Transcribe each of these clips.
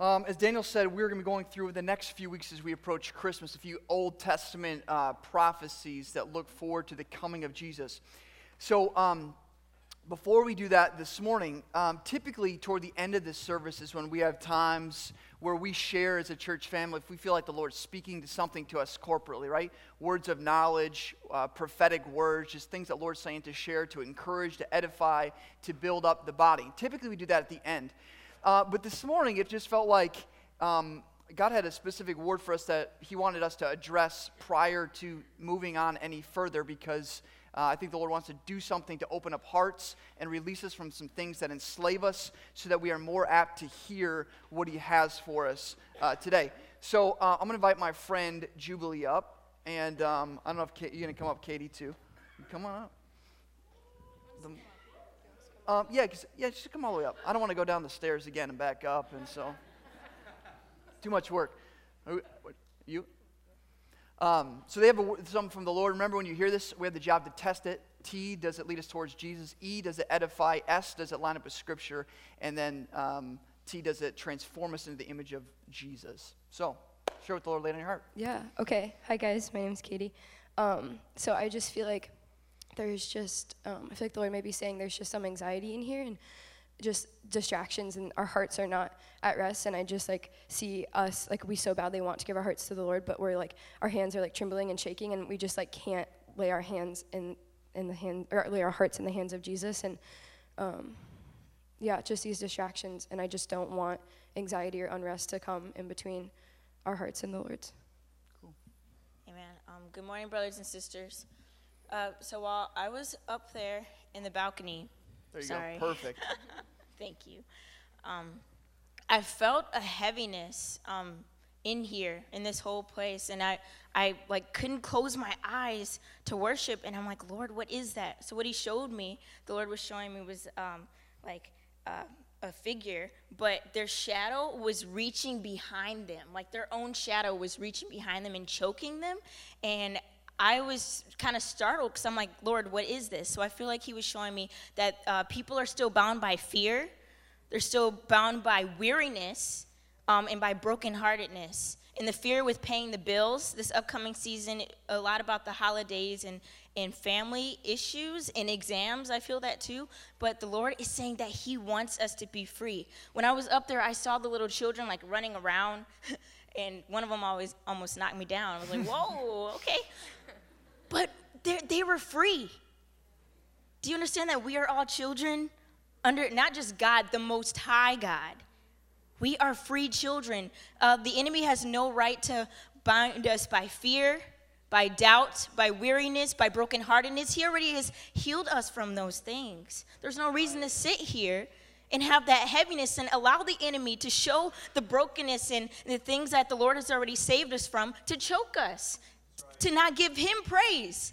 Um, as Daniel said, we're going to be going through the next few weeks as we approach Christmas a few Old Testament uh, prophecies that look forward to the coming of Jesus. So, um, before we do that this morning, um, typically toward the end of this service is when we have times where we share as a church family if we feel like the Lord's speaking to something to us corporately, right? Words of knowledge, uh, prophetic words, just things that Lord's saying to share, to encourage, to edify, to build up the body. Typically, we do that at the end. Uh, but this morning, it just felt like um, God had a specific word for us that He wanted us to address prior to moving on any further because uh, I think the Lord wants to do something to open up hearts and release us from some things that enslave us so that we are more apt to hear what He has for us uh, today. So uh, I'm going to invite my friend Jubilee up. And um, I don't know if you're going to come up, Katie, too. Come on up. The, um, yeah, yeah, just come all the way up. I don't want to go down the stairs again and back up, and so too much work. You? Um, so they have a, something from the Lord. Remember, when you hear this, we have the job to test it. T, does it lead us towards Jesus? E, does it edify? S, does it line up with Scripture? And then um, T, does it transform us into the image of Jesus? So, share what the Lord laid on your heart. Yeah. Okay. Hi, guys. My name's Katie. Um, so I just feel like there's just um, I feel like the Lord may be saying there's just some anxiety in here and just distractions and our hearts are not at rest and I just like see us like we so badly want to give our hearts to the Lord but we're like our hands are like trembling and shaking and we just like can't lay our hands in in the hand or lay our hearts in the hands of Jesus and um, yeah just these distractions and I just don't want anxiety or unrest to come in between our hearts and the Lord's. Cool. Amen. Um, good morning, brothers and sisters. Uh, so while I was up there in the balcony, there you sorry. go, perfect. Thank you. Um, I felt a heaviness um, in here, in this whole place, and I, I like couldn't close my eyes to worship, and I'm like, Lord, what is that? So what He showed me, the Lord was showing me was um, like. Uh, a figure, but their shadow was reaching behind them. Like their own shadow was reaching behind them and choking them. And I was kind of startled because I'm like, Lord, what is this? So I feel like He was showing me that uh, people are still bound by fear, they're still bound by weariness um, and by brokenheartedness. And the fear with paying the bills this upcoming season, a lot about the holidays and, and family issues and exams, I feel that too. But the Lord is saying that He wants us to be free. When I was up there, I saw the little children like running around. and one of them always almost knocked me down. I was like, "Whoa, okay." But they were free. Do you understand that we are all children under not just God, the Most High God? We are free children. Uh, the enemy has no right to bind us by fear, by doubt, by weariness, by brokenheartedness. He already has healed us from those things. There's no reason to sit here and have that heaviness and allow the enemy to show the brokenness and the things that the Lord has already saved us from to choke us to not give him praise.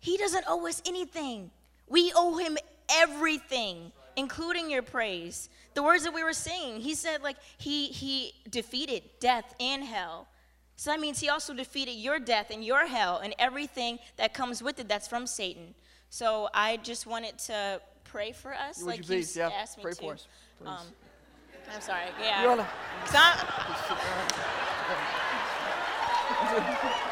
He doesn't owe us anything. We owe him everything, including your praise. The words that we were singing, he said, like, he, he defeated death and hell. So that means he also defeated your death and your hell and everything that comes with it that's from Satan. So I just wanted to pray for us. Would like you please, yeah, asked me pray to. for us. Um, I'm sorry. Yeah. You wanna...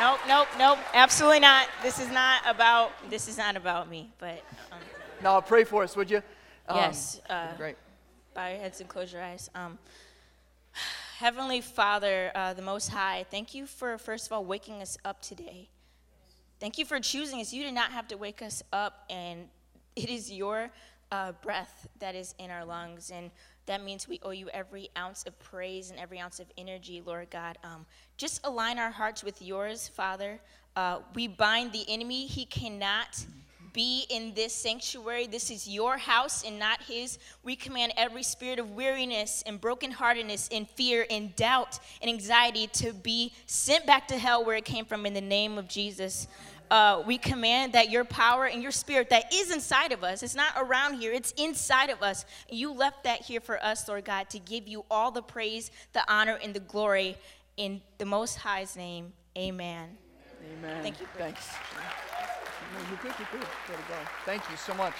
nope, nope, nope. Absolutely not. This is not about. This is not about me. But. Um, no, pray for us, would you? Um, yes. Uh, great. Bow your heads and close your eyes. Um, Heavenly Father, uh, the Most High, thank you for first of all waking us up today. Thank you for choosing us. You did not have to wake us up, and it is your uh, breath that is in our lungs. And that means we owe you every ounce of praise and every ounce of energy, Lord God. Um, just align our hearts with yours, Father. Uh, we bind the enemy. He cannot be in this sanctuary. This is your house and not his. We command every spirit of weariness and brokenheartedness and fear and doubt and anxiety to be sent back to hell where it came from in the name of Jesus uh, we command that your power and your spirit that is inside of us, it's not around here, it's inside of us. You left that here for us, Lord God, to give you all the praise, the honor, and the glory in the Most High's name. Amen. Amen. Thank you. Thanks. You're good, you're good. Way to go. Thank you so much.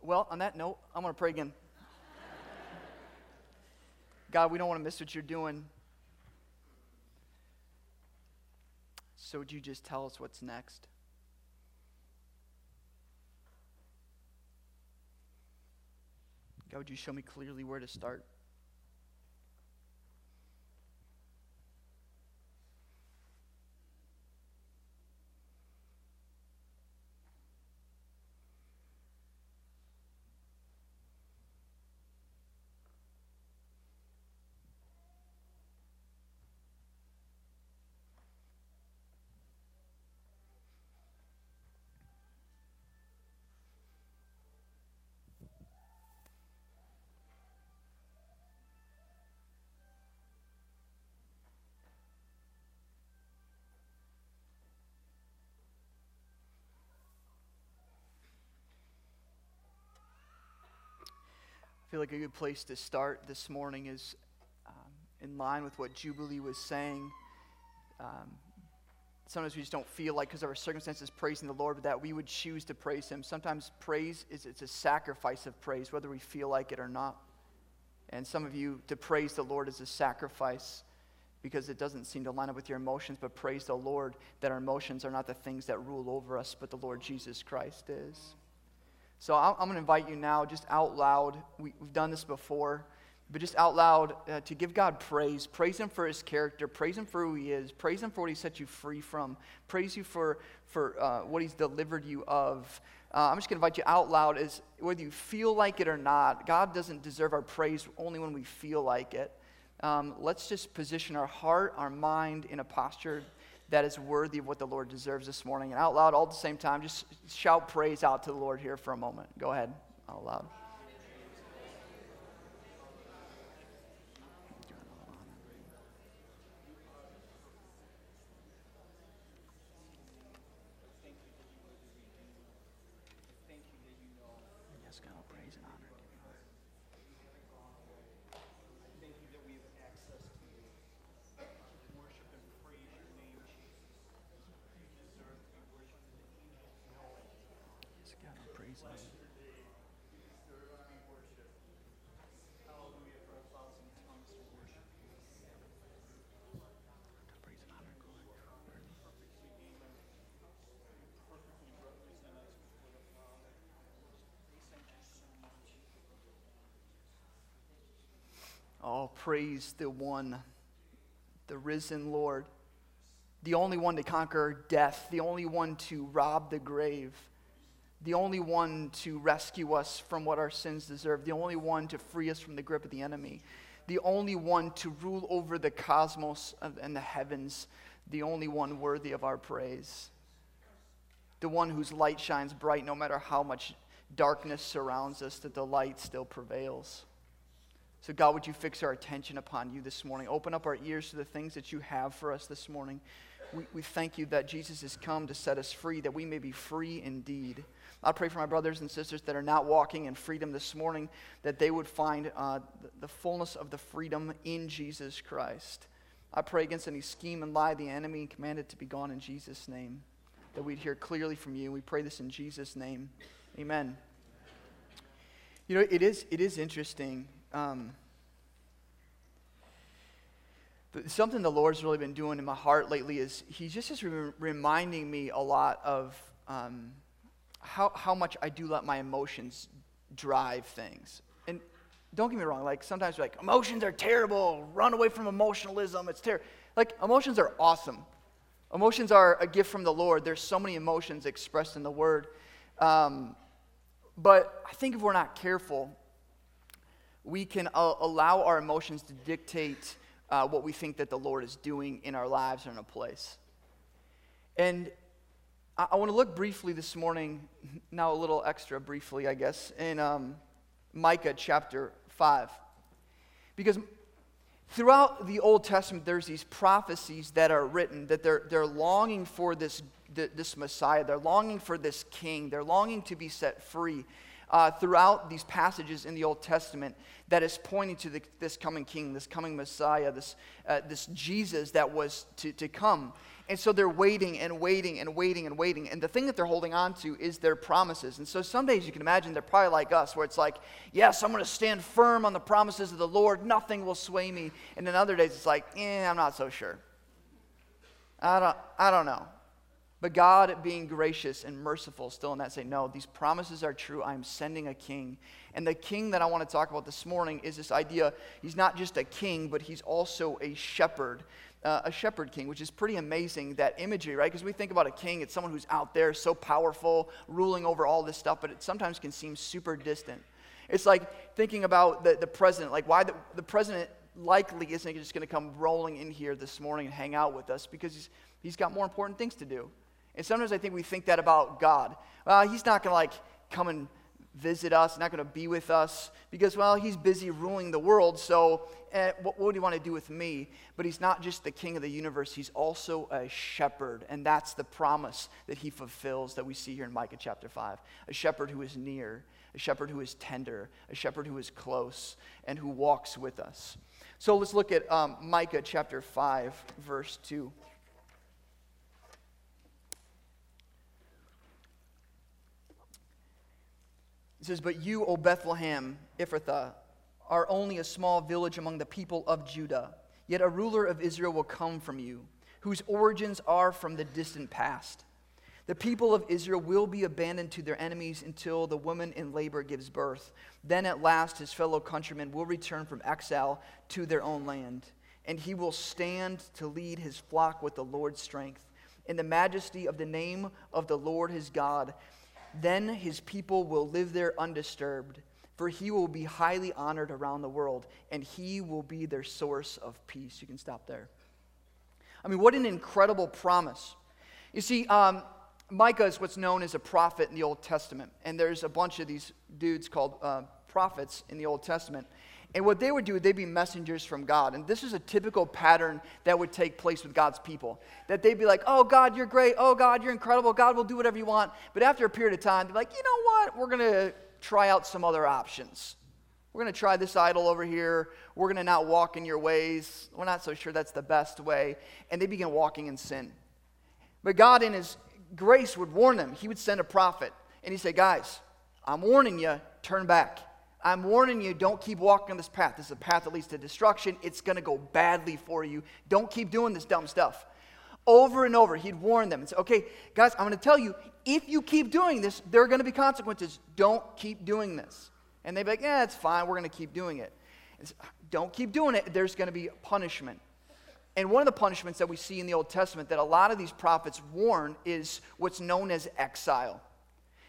Well, on that note, I'm going to pray again. God, we don't want to miss what you're doing. So would you just tell us what's next? God, would you show me clearly where to start? Feel like a good place to start this morning is um, in line with what Jubilee was saying. Um, sometimes we just don't feel like, because of our circumstances, praising the Lord, but that we would choose to praise Him. Sometimes praise is it's a sacrifice of praise, whether we feel like it or not. And some of you, to praise the Lord is a sacrifice because it doesn't seem to line up with your emotions, but praise the Lord that our emotions are not the things that rule over us, but the Lord Jesus Christ is. So I'm going to invite you now, just out loud. We, have done this before, but just out loud uh, to give God praise. Praise Him for His character. Praise Him for who He is. Praise Him for what He set you free from. Praise you for, for uh, what He's delivered you of. Uh, I'm just going to invite you out loud, as whether you feel like it or not, God doesn't deserve our praise only when we feel like it. Um, let's just position our heart, our mind in a posture that is worthy of what the Lord deserves this morning. And out loud, all at the same time, just shout praise out to the Lord here for a moment. Go ahead, out loud. Oh, praise the one, the risen Lord, the only one to conquer death, the only one to rob the grave, the only one to rescue us from what our sins deserve, the only one to free us from the grip of the enemy, the only one to rule over the cosmos and the heavens, the only one worthy of our praise, the one whose light shines bright no matter how much darkness surrounds us, that the light still prevails. So, God, would you fix our attention upon you this morning? Open up our ears to the things that you have for us this morning. We, we thank you that Jesus has come to set us free, that we may be free indeed. I pray for my brothers and sisters that are not walking in freedom this morning, that they would find uh, the, fullness of the freedom in Jesus Christ. I pray against any scheme and lie the enemy and command it to be gone in Jesus' name, that we'd hear clearly from you. We pray this in Jesus' name. Amen. You know, it is, it is interesting um, something the Lord's really been doing in my heart lately is He just is re- reminding me a lot of um, how, how much I do let my emotions drive things. And don't get me wrong, like sometimes like, emotions are terrible, run away from emotionalism, it's terrible. Like, emotions are awesome. Emotions are a gift from the Lord. There's so many emotions expressed in the Word. Um, but I think if we're not careful, we can uh, allow our emotions to dictate uh, what we think that the Lord is doing in our lives or in a place. And I, I want to look briefly this morning, now a little extra briefly, I guess, in um, Micah chapter 5. Because throughout the Old Testament, there's these prophecies that are written that they're, they're longing for this, this Messiah, they're longing for this king, they're longing to be set free uh, throughout these passages in the Old Testament that is pointing to the, this coming king, this coming Messiah, this, uh, this Jesus that was to, to come. And so they're waiting and waiting and waiting and waiting. And the thing that they're holding on to is their promises. And so some days you can imagine they're probably like us, where it's like, yes, I'm going to stand firm on the promises of the Lord. Nothing will sway me. And then other days it's like, eh, I'm not so sure. I don't, I don't know. But God, being gracious and merciful, still in that, say, No, these promises are true. I am sending a king. And the king that I want to talk about this morning is this idea he's not just a king, but he's also a shepherd. Uh, a shepherd king, which is pretty amazing, that imagery, right? Because we think about a king, it's someone who's out there, so powerful, ruling over all this stuff, but it sometimes can seem super distant. It's like thinking about the, the president, like why the, the president likely isn't just going to come rolling in here this morning and hang out with us because he's, he's got more important things to do. And sometimes I think we think that about God. Well, he's not going to like come and visit us, not going to be with us because, well, he's busy ruling the world, so eh, what, would he want to do with me? But he's not just the king of the universe, he's also a shepherd. And that's the promise that he fulfills that we see here in Micah chapter 5. A shepherd who is near, a shepherd who is tender, a shepherd who is close, and who walks with us. So let's look at um, Micah chapter 5, verse 2. It says, But you, O Bethlehem, Ephrathah, are only a small village among the people of Judah. Yet a ruler of Israel will come from you, whose origins are from the distant past. The people of Israel will be abandoned to their enemies until the woman in labor gives birth. Then at last his fellow countrymen will return from exile to their own land, and he will stand to lead his flock with the Lord's strength. In the majesty of the name of the Lord his God, then his people will live there undisturbed, for he will be highly honored around the world, and he will be their source of peace. You can stop there. I mean, what an incredible promise. You see, um, Micah is what's known as a prophet in the Old Testament, and there's a bunch of these dudes called uh, prophets in the Old Testament. And what they would do, they'd be messengers from God. And this is a typical pattern that would take place with God's people. That they'd be like, oh, God, you're great. Oh, God, you're incredible. God will do whatever you want. But after a period of time, they're like, you know what? We're going to try out some other options. We're going to try this idol over here. We're going to not walk in your ways. We're not so sure that's the best way. And they begin walking in sin. But God, in His grace, would warn them. He would send a prophet. And He'd say, guys, I'm warning you, turn back. I'm warning you, don't keep walking this path. This is a path that leads to destruction. It's going to go badly for you. Don't keep doing this dumb stuff. Over and over, he'd warn them and say, okay, guys, I'm going to tell you, if you keep doing this, there are going to be consequences. Don't keep doing this. And they'd be like, yeah, it's fine. We're going to keep doing it. Don't keep doing it. There's going to be punishment. And one of the punishments that we see in the Old Testament that a lot of these prophets warn is what's known as exile.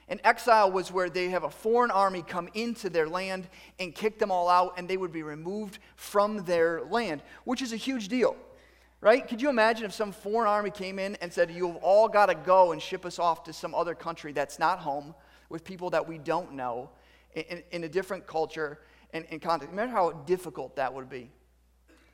And exile was where they have a foreign army come into their land and kick them all out, and they would be removed from their land, which is a huge deal, right? Could you imagine if some foreign army came in and said, You've all got to go and ship us off to some other country that's not home with people that we don't know in, in a different culture and, and context? Imagine how difficult that would be.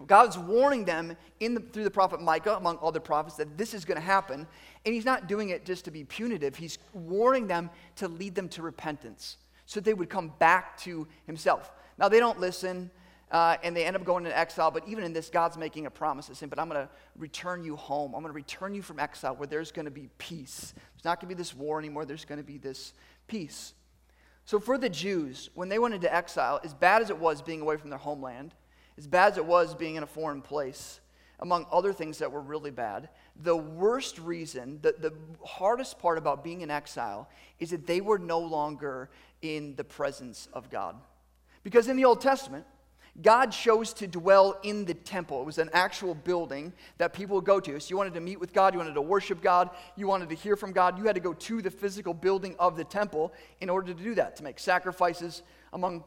God's warning them the, through the prophet Micah, among other prophets, that this is going to happen. And he's not doing it just to be punitive, he's warning them to lead them to repentance so they would come back to himself. Now, they don't listen. Uh, and they end up going into exile. But even in this, God's making a promise to him, but I'm going to return you home. I'm going to return you from exile where there's going to be peace. There's not going to be this war anymore. There's going to be this peace. So for the Jews, when they went into exile, as bad as it was being away from their homeland, as bad as it was being in a foreign place, among other things that were really bad, the worst reason, the, the hardest part about being in exile is that they were no longer in the presence of God. Because in the Old Testament, God chose to dwell in the temple. It was an actual building that people would go to. So you wanted to meet with God, you wanted to worship God, you wanted to hear from God, you had to go to the physical building of the temple in order to do that, to make sacrifices, among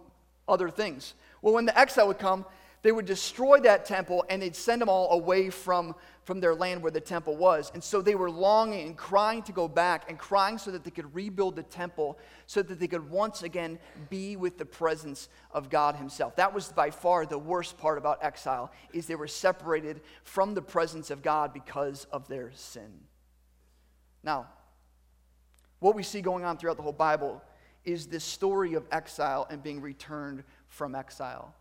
other things. Well, when the exile would come, they would destroy that temple and they'd send them all away from, from their land where the temple was. And so they were longing and crying to go back and crying so that they could rebuild the temple so that they could once again be with the presence of God himself. That was by far the worst part about exile is they were separated from the presence of God because of their sin. Now, what we see going on throughout the whole Bible is this story of exile and being returned from exile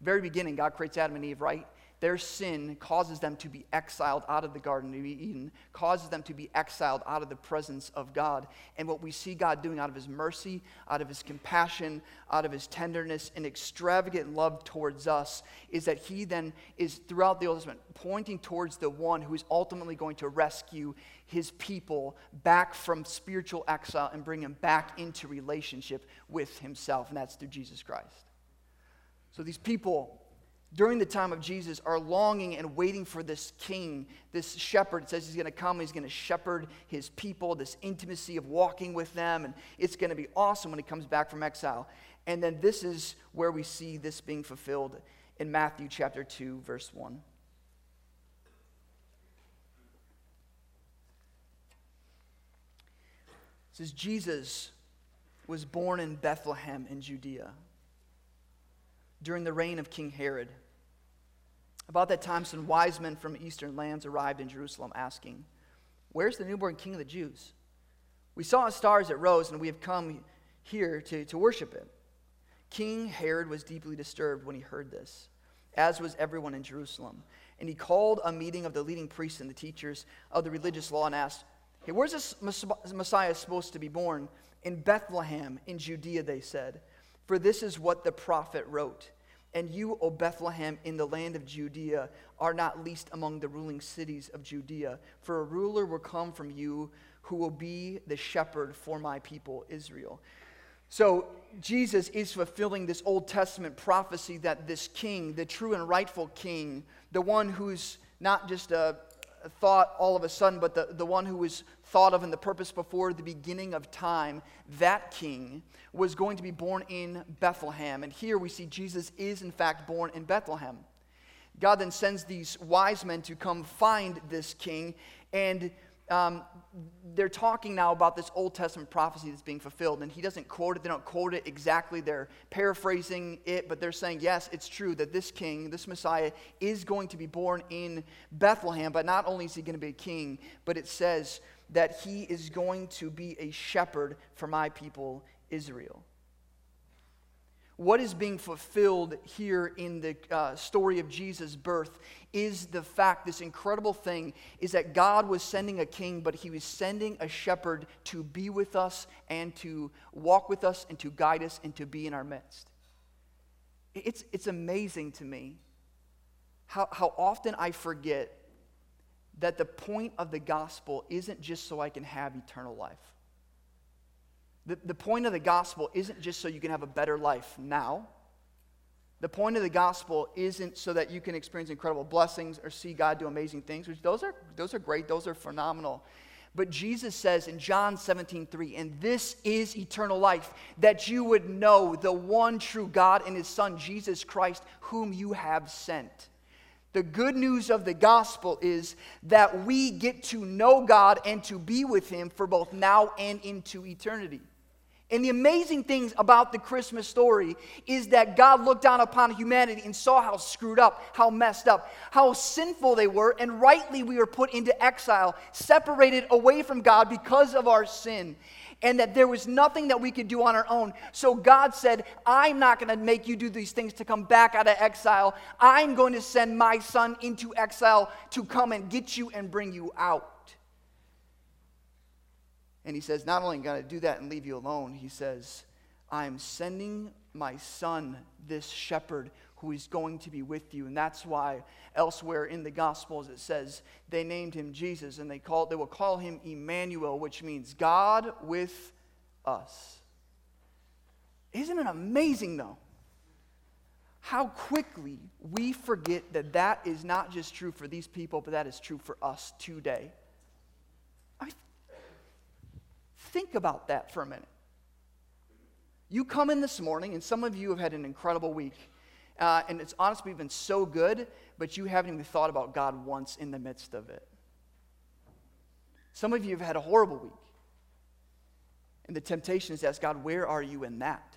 very beginning, God creates Adam and Eve, right? Their sin causes them to be exiled out of the Garden of Eden, causes them to be exiled out of the presence of God. And what we see God doing out of his mercy, out of his compassion, out of his tenderness and extravagant love towards us is that he then is, throughout the Old Testament, pointing towards the one who is ultimately going to rescue his people back from spiritual exile and bring them back into relationship with himself. And that's through Jesus Christ. So these people during the time of Jesus are longing and waiting for this king, this shepherd. It says he's going to come, he's going to shepherd his people, this intimacy of walking with them, and it's going to be awesome when he comes back from exile. And then this is where we see this being fulfilled in Matthew chapter 2, verse 1. It says, Jesus was born in Bethlehem in Judea during the reign of King Herod. About that time, some wise men from eastern lands arrived in Jerusalem asking, Where's the newborn king of the Jews? We saw his stars at rose, and we have come here to, to worship him. King Herod was deeply disturbed when he heard this, as was everyone in Jerusalem. And he called a meeting of the leading priests and the teachers of the religious law and asked, Hey, where's this Messiah supposed to be born? In Bethlehem, in Judea, they said. For this is what the prophet wrote. And you, O Bethlehem, in the land of Judea, are not least among the ruling cities of Judea. For a ruler will come from you who will be the shepherd for my people, Israel. So, Jesus is fulfilling this Old Testament prophecy that this king, the true and rightful king, the one who's not just a, thought all of a sudden, but the, the one who was thought of in the purpose before the beginning of time, that king was going to be born in Bethlehem. And here we see Jesus is, in fact, born in Bethlehem. God then sends these wise men to come find this king, and um, they're talking now about this Old Testament prophecy that's being fulfilled. And he doesn't quote it, they don't quote it exactly. They're paraphrasing it, but they're saying, yes, it's true that this king, this Messiah, is going to be born in Bethlehem. But not only is he going to be a king, but it says that he is going to be a shepherd for my people, Israel. What is being fulfilled here in the uh, story of Jesus' birth is the fact, this incredible thing, is that God was sending a king, but he was sending a shepherd to be with us and to walk with us and to guide us and to be in our midst. It's, it's amazing to me how, how often I forget that the point of the gospel isn't just so I can have eternal life. The, the point of the gospel isn't just so you can have a better life now. The point of the gospel isn't so that you can experience incredible blessings or see God do amazing things, which those are, those are great, those are phenomenal. But Jesus says in John 17, 3, and this is eternal life, that you would know the one true God and his Son, Jesus Christ, whom you have sent. The good news of the gospel is that we get to know God and to be with Him for both now and into eternity. And the amazing things about the Christmas story is that God looked down upon humanity and saw how screwed up, how messed up, how sinful they were, and rightly we were put into exile, separated away from God because of our sin and that there was nothing that we could do on our own. So God said, I'm not going to make you do these things to come back out of exile. I'm going to send my son into exile to come and get you and bring you out. And he says, Not only am I going to do that and leave you alone, he says, I'm sending my son, this shepherd, who is going to be with you. And that's why elsewhere in the Gospels it says they named him Jesus and they, call, they will call him Emmanuel, which means God with us. Isn't it amazing, though? How quickly we forget that that is not just true for these people, but that is true for us today. I think about that for a minute. You come in this morning, and some of you have had an incredible week. Uh, and it's honestly been so good, but you haven't even thought about God once in the midst of it. Some of you have had a horrible week. And the temptation is to ask God, where are you in that?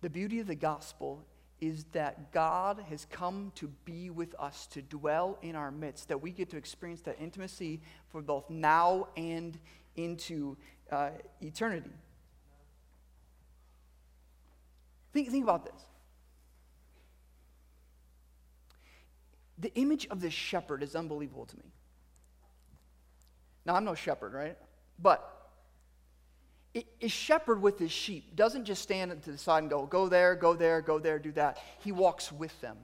The beauty of the gospel is that God has come to be with us, to dwell in our midst, that we get to experience that intimacy for both now and into uh, eternity. Think, think about this. The image of this shepherd is unbelievable to me. Now, I'm no shepherd, right? But a shepherd with his sheep doesn't just stand to the side and go, go there, go there, go there, do that. He walks with them.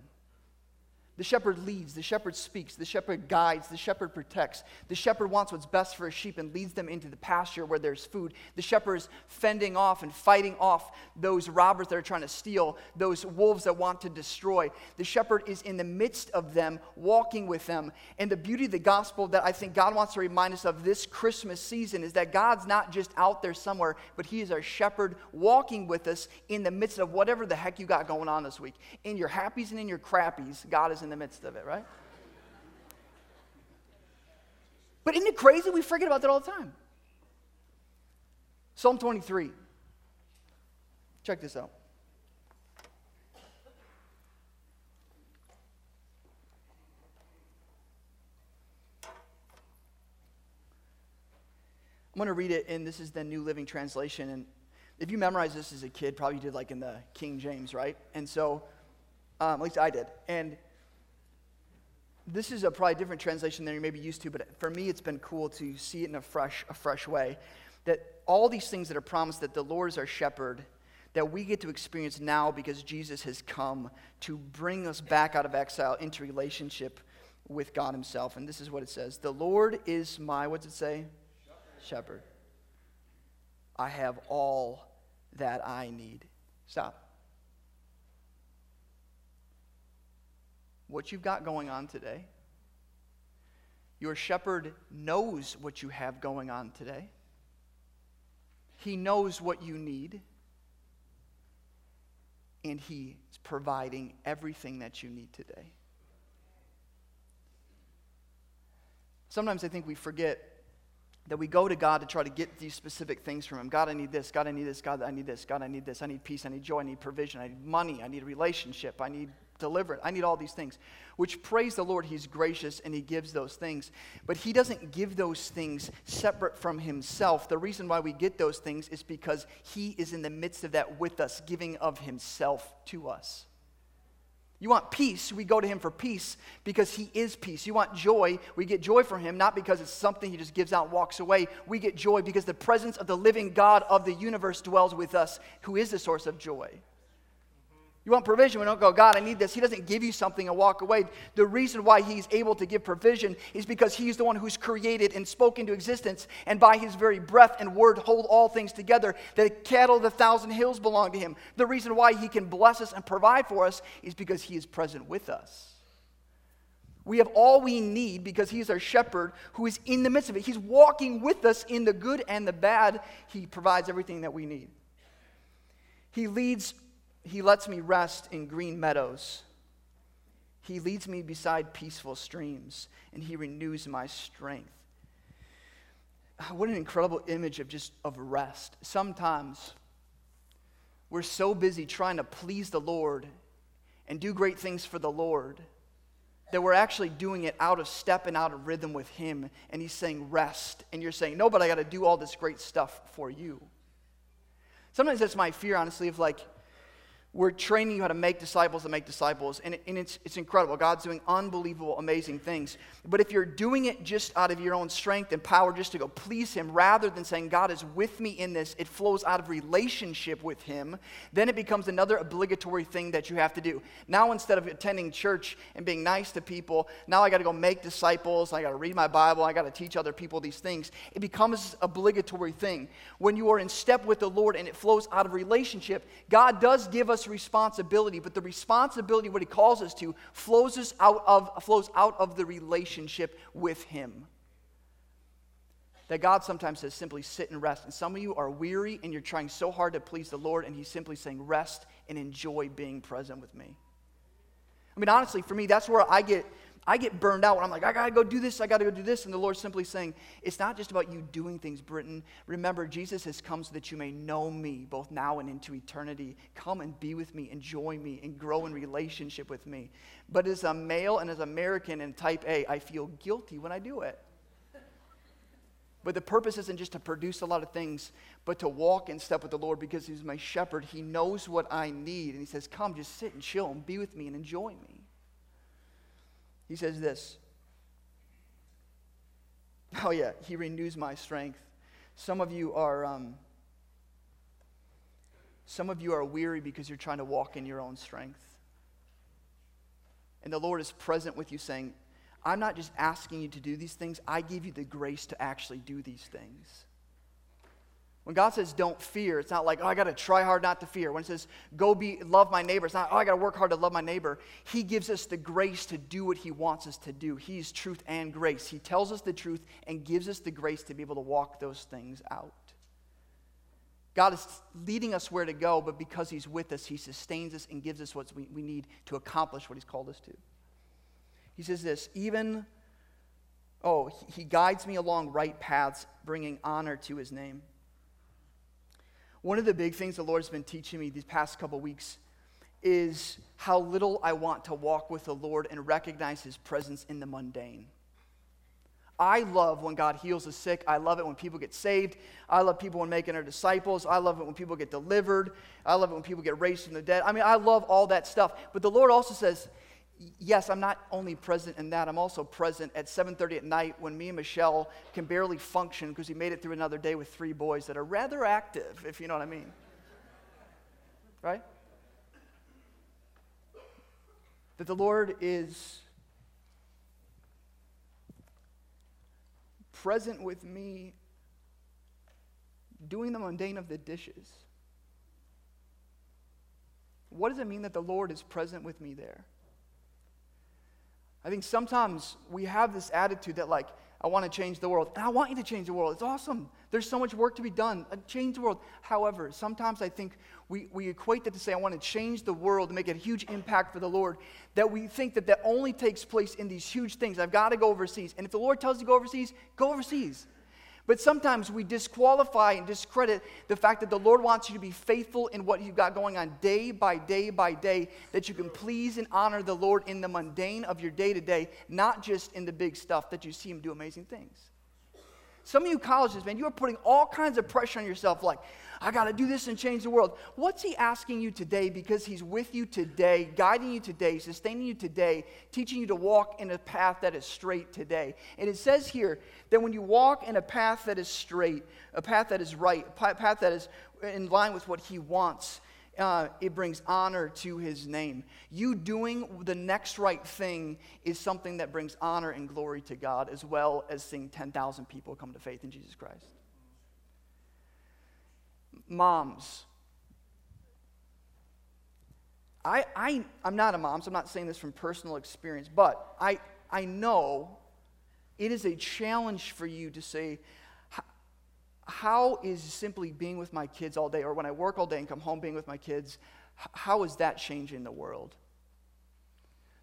The shepherd leads, the shepherd speaks, the shepherd guides, the shepherd protects. The shepherd wants what's best for his sheep and leads them into the pasture where there's food. The shepherd is fending off and fighting off those robbers that are trying to steal, those wolves that want to destroy. The shepherd is in the midst of them, walking with them. And the beauty of the gospel that I think God wants to remind us of this Christmas season is that God's not just out there somewhere, but He is our shepherd walking with us in the midst of whatever the heck you got going on this week. In your happies and in your crappies, God is in the midst of it, right? But isn't it crazy? We forget about that all the time. Psalm 23. Check this out. I'm going to read it, and this is the New Living Translation. And if you memorized this as a kid, probably you did like in the King James, right? And so, um, at least I did. And this is a probably different translation than you may be used to, but for me, it's been cool to see it in a fresh, a fresh way. That all these things that are promised, that the Lord is our shepherd, that we get to experience now because Jesus has come to bring us back out of exile into relationship with God Himself. And this is what it says The Lord is my, what's it say? Shepherd. shepherd. I have all that I need. Stop. What you've got going on today. Your shepherd knows what you have going on today. He knows what you need. And He is providing everything that you need today. Sometimes I think we forget that we go to God to try to get these specific things from Him. God, I need this. God, I need this. God, I need this. God, I need this. I need peace. I need joy. I need provision. I need money. I need a relationship. I need deliverance. I need all these things. Which, praise the Lord, He's gracious and He gives those things. But He doesn't give those things separate from Himself. The reason why we get those things is because He is in the midst of that with us, giving of Himself to us. You want peace, we go to him for peace because he is peace. You want joy, we get joy from him, not because it's something he just gives out and walks away. We get joy because the presence of the living God of the universe dwells with us, who is the source of joy. You want provision. We don't go, God, I need this. He doesn't give you something and walk away. The reason why He's able to give provision is because He's the one who's created and spoken to existence, and by His very breath and word hold all things together. The cattle of the thousand hills belong to Him. The reason why He can bless us and provide for us is because He is present with us. We have all we need because He is our shepherd who is in the midst of it. He's walking with us in the good and the bad. He provides everything that we need. He leads he lets me rest in green meadows. He leads me beside peaceful streams, and he renews my strength. Ah, what an incredible image of just of rest. Sometimes we're so busy trying to please the Lord and do great things for the Lord that we're actually doing it out of step and out of rhythm with Him. And He's saying, rest. And you're saying, no, but I got to do all this great stuff for you. Sometimes that's my fear, honestly, of like, we're training you how to make disciples and make disciples, and, and it's, it's incredible. God's doing unbelievable, amazing things. But if you're doing it just out of your own strength and power, just to go please Him, rather than saying, God is with me in this, it flows out of relationship with Him, then it becomes another obligatory thing that you have to do. Now, instead of attending church and being nice to people, now I got to go make disciples, I got to read my Bible, I got to teach other people these things. It becomes obligatory thing. When you are in step with the Lord and it flows out of relationship, God does give us us responsibility, but the responsibility, what he calls us to, flows us out of, flows out of the relationship with him. That God sometimes says, simply sit and rest. And some of you are weary and you're trying so hard to please the Lord, and he's simply saying, rest and enjoy being present with me. I mean, honestly, for me, that's where I get I get burned out when I'm like, I gotta go do this, I gotta go do this. And the Lord's simply saying, It's not just about you doing things, Britain. Remember, Jesus has come so that you may know me, both now and into eternity. Come and be with me, enjoy me, and grow in relationship with me. But as a male and as American and type A, I feel guilty when I do it. But the purpose isn't just to produce a lot of things, but to walk in step with the Lord because He's my shepherd. He knows what I need. And He says, Come, just sit and chill and be with me and enjoy me. He says this. Oh, yeah, he renews my strength. Some of you are. Um, some of you are weary because you're trying to walk in your own strength. And the Lord is present with you, saying, I'm not just asking you to do these things, I give you the grace to actually do these things. When God says don't fear, it's not like, oh, I got to try hard not to fear. When it says go be love my neighbor, it's not, oh, I got to work hard to love my neighbor. He gives us the grace to do what he wants us to do. He's truth and grace. He tells us the truth and gives us the grace to be able to walk those things out. God is leading us where to go, but because he's with us, he sustains us and gives us what we, we need to accomplish what he's called us to. He says this, even, oh, he guides me along right paths, bringing honor to his name. One of the big things the Lord's been teaching me these past couple weeks is how little I want to walk with the Lord and recognize his presence in the mundane. I love when God heals the sick. I love it when people get saved. I love people when making our disciples. I love it when people get delivered. I love it when people get raised from the dead. I mean, I love all that stuff. But the Lord also says, yes, I'm not only present in that, I'm also present at 7:30 at night when me and Michelle can barely function because we made it through another day with three boys that are rather active, if you know what I mean. Right? That the Lord is present with me doing the mundane of the dishes. What does it mean that the Lord is present with me there? I think sometimes we have this attitude that, like, I want to change the world. And I want you to change the world. It's awesome. There's so much work to be done. Uh, change the world. However, sometimes I think we, we equate that to say, I want to change the world and make a huge impact for the Lord, that we think that that only takes place in these huge things. I've got to go overseas. And if the Lord tells you to go overseas, go overseas. But sometimes we disqualify and discredit the fact that the Lord wants you to be faithful in what you've got going on day by day by day, that you can please and honor the Lord in the mundane of your day to day, not just in the big stuff that you see Him do amazing things. Some of you colleges, man, you are putting all kinds of pressure on yourself, like, I got to do this and change the world. What's He asking you today because He's with you today, guiding you today, sustaining you today, teaching you to walk in a path that is straight today? And it says here that when you walk in a path that is straight, a path that is right, a path that is in line with what He wants, uh, it brings honor to his name. You doing the next right thing is something that brings honor and glory to God, as well as seeing 10,000 people come to faith in Jesus Christ moms. I, I, I'm not a mom, so I'm not saying this from personal experience, but I, I know it is a challenge for you to say, how is simply being with my kids all day, or when I work all day and come home being with my kids, how is that changing the world?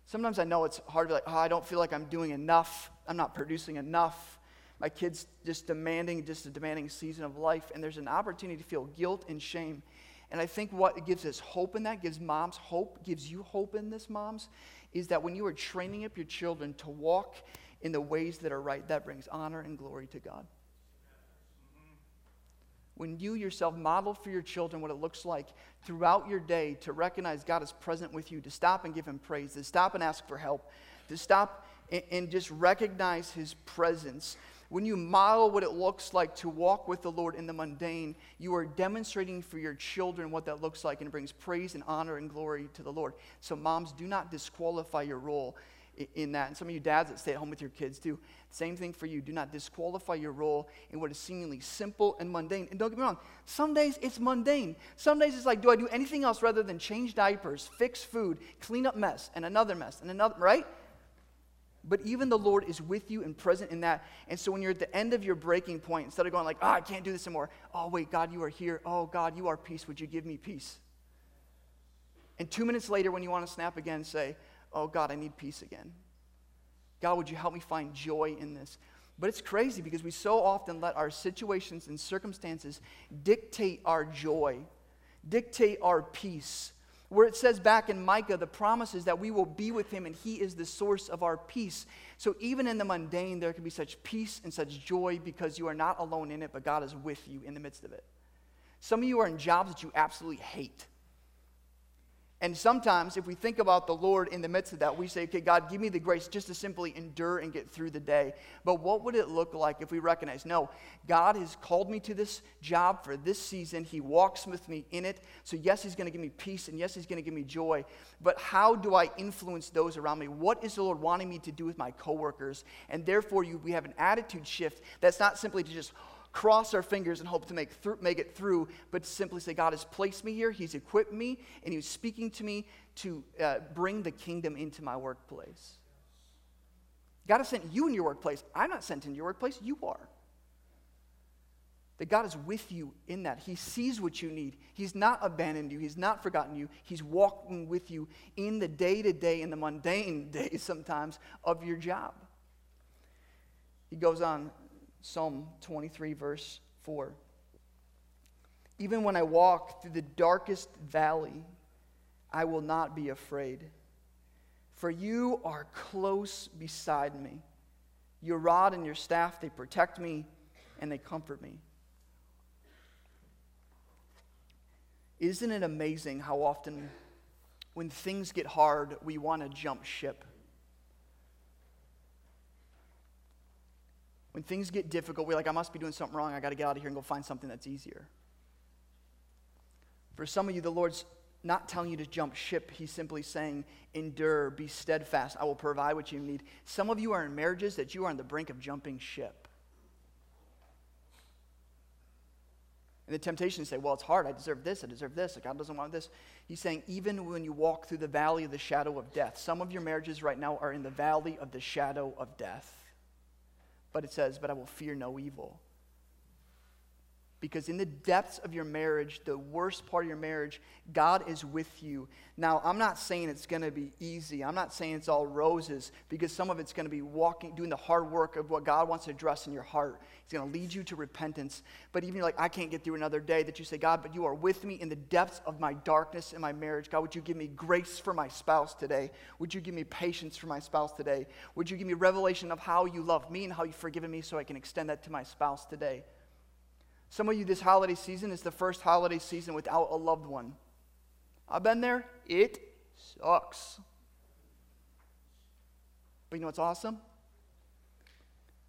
Sometimes I know it's hard to be like, oh, I don't feel like I'm doing enough. I'm not producing enough my kids just demanding just a demanding season of life and there's an opportunity to feel guilt and shame. And i think what gives us hope in that gives moms hope gives you hope in this moms is that when you are training up your children to walk in the ways that are right that brings honor and glory to god. When you yourself model for your children what it looks like throughout your day to recognize God is present with you, to stop and give Him praise, to stop and ask for help, to stop and, and just recognize His presence, when you model what it looks like to walk with the Lord in the mundane, you are demonstrating for your children what that looks like and it brings praise and honor and glory to the Lord. So, moms, do not disqualify your role in that. And some of you dads that stay at home with your kids do. Same thing for you. Do not disqualify your role in what is seemingly simple and mundane. And don't get me wrong, some days it's mundane. Some days it's like, do I do anything else rather than change diapers, fix food, clean up mess, and another mess, and another, right? But even the Lord is with you and present in that. And so when you're at the end of your breaking point, instead of going like, oh, I can't do this anymore. Oh, wait, God, you are here. Oh, God, you are peace. Would you give me peace? And two minutes later, when you want to snap again, say, oh, God, I need peace again. God, would you help me find joy in this? But it's crazy because we so often let our situations and circumstances dictate our joy, dictate our peace where it says back in Micah, the promise is that we will be with him and he is the source of our peace. So even in the mundane, there can be such peace and such joy because you are not alone in it, but God is with you in the midst of it. Some of you are in jobs that you absolutely hate. And sometimes, if we think about the Lord in the midst of that, we say, okay, God, give me the grace just to simply endure and get through the day. But what would it look like if we recognize, no, God has called me to this job for this season. He walks with me in it. So, yes, He's going to give me peace, and yes, He's going to give me joy. But how do I influence those around me? What is the Lord wanting me to do with my coworkers? And therefore, you, we have an attitude shift that's not simply to just cross our fingers and hope to make, th- make it through, but simply say, God has placed me here, He's equipped me, and He's speaking to me to uh, bring the kingdom into my workplace. God has sent you in your workplace. I'm not sent in your workplace, you are. That God is with you in that. He sees what you need. He's not abandoned you. He's not forgotten you. He's walking with you in the day to day, in the mundane days sometimes of your job. He goes on Psalm 23, verse 4. Even when I walk through the darkest valley, I will not be afraid. For you are close beside me. Your rod and your staff, they protect me and they comfort me. Isn't it amazing how often, when things get hard, we want to jump ship? When things get difficult, we're like, I must be doing something wrong. I got to get out of here and go find something that's easier. For some of you, the Lord's not telling you to jump ship. He's simply saying, endure, be steadfast. I will provide what you need. Some of you are in marriages that you are on the brink of jumping ship. And the temptation to say, well, it's hard. I deserve this. I deserve this. God doesn't want this. He's saying, even when you walk through the valley of the shadow of death, some of your marriages right now are in the valley of the shadow of death. But it says, But I will fear no evil. Because in the depths of your marriage, the worst part of your marriage, God is with you. Now, I'm not saying it's going to be easy. I'm not saying it's all roses because some of it's going to be walking, doing the hard work of what God wants to address in your heart. He's going to lead you to repentance. But even you're like, I can't get through another day, that you say, God, but you are with me in the depths of my darkness in my marriage. God, would you give me grace for my spouse today? Would you give me patience for my spouse today? Would you give me revelation of how you love me and how you've forgiven me so I can extend that to my spouse today? Some of you, this holiday season is the first holiday season without a loved one. I've been there. It sucks. But you know what's awesome?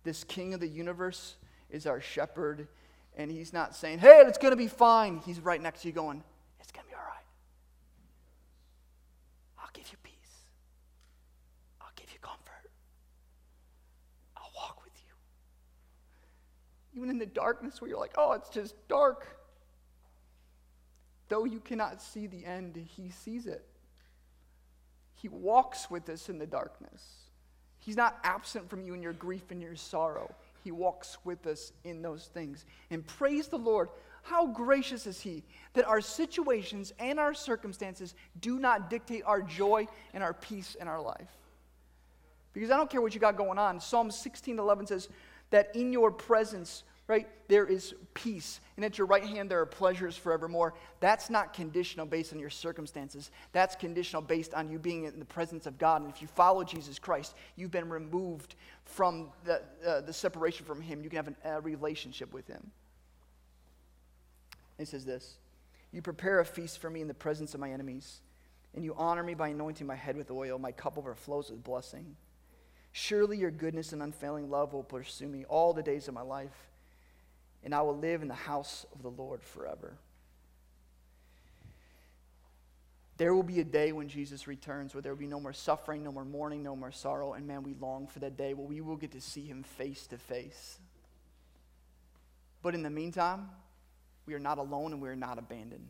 This king of the universe is our shepherd, and he's not saying, hey, it's going to be fine. He's right next to you going, it's going to be all right. I'll give you peace. I'll give you comfort. I'll walk with you. Even in the darkness where you're like, oh, it's just dark. Though you cannot see the end, he sees it. He walks with us in the darkness. He's not absent from you in your grief and your sorrow. He walks with us in those things. And praise the Lord, how gracious is He that our situations and our circumstances do not dictate our joy and our peace in our life. Because I don't care what you got going on. Psalm 16 11 says that in your presence right? There is peace. And at your right hand, there are pleasures forevermore. That's not conditional based on your circumstances. That's conditional based on you being in the presence of God. And if you follow Jesus Christ, you've been removed from the, uh, the separation from Him. You can have a relationship with Him. It says this You prepare a feast for me in the presence of my enemies, and you honor me by anointing my head with oil. My cup overflows with blessing. Surely your goodness and unfailing love will pursue me all the days of my life and I will live in the house of the Lord forever. There will be a day when Jesus returns where there will be no more suffering, no more mourning, no more sorrow. And man, we long for that day where we will get to see him face to face. But in the meantime, we are not alone and we are not abandoned.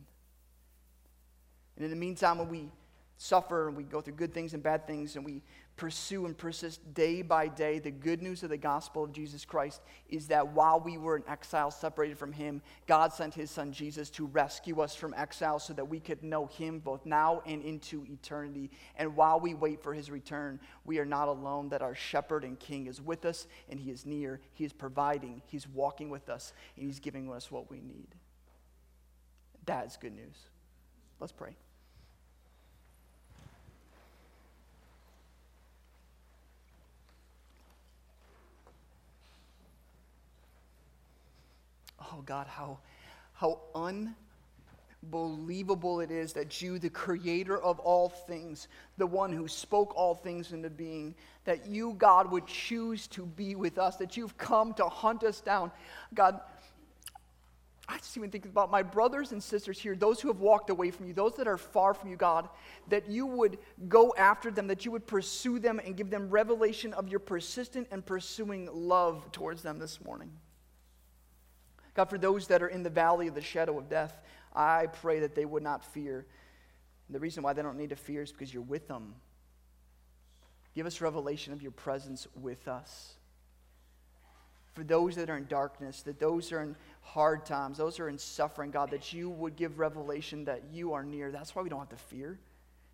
And in the meantime, when we suffer and we go through good things and bad things and we pursue and persist day by day, the good news of the gospel of Jesus Christ is that while we were in exile, separated from Him, God sent His Son Jesus to rescue us from exile so that we could know Him both now and into eternity. And while we wait for His return, we are not alone, that our shepherd and king is with us and He is near. He is providing, He's walking with us, and He's giving us what we need. That is good news. Let's pray. Oh God, how, how believable it is that you, the creator of all things, the one who spoke all things into being, that you, God, would choose to be with us, that you've come to hunt us down. God, I just even think about my brothers and sisters here, those who have walked away from you, those that are far from you, God, that you would go after them, that you would pursue them and give them revelation of your persistent and pursuing love towards them this morning. God, for those that are in the valley of the shadow of death, I pray that they would not fear. And the reason why they don't need to fear is because you're with them. Give us revelation of your presence with us. For those that are in darkness, that those are in hard times, those are in suffering, God, that you would give revelation that you are near. That's why we don't have to fear.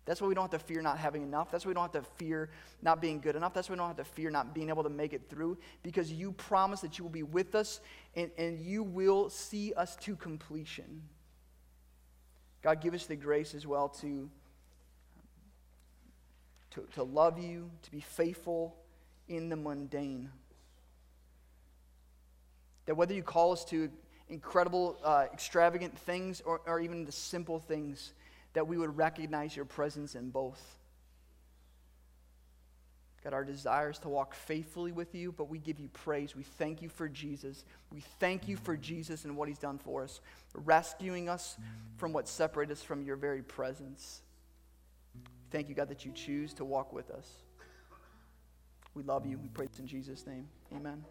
That's why we don't have to fear not having enough. That's why we don't have to fear not being good enough. That's why we don't have to fear not being able to make it through because you promise that you will be with us and, and you will see us to completion. God, give us the grace as well to, to, to love you, to be faithful in the mundane. That whether you call us to incredible, uh, extravagant things or, or even the simple things, that we would recognize your presence in both. God, our desire is to walk faithfully with you, but we give you praise. We thank you for Jesus. We thank you for Jesus and what he's done for us, rescuing us from what separated us from your very presence. Thank you, God, that you choose to walk with us. We love you. We pray this in Jesus' name. Amen.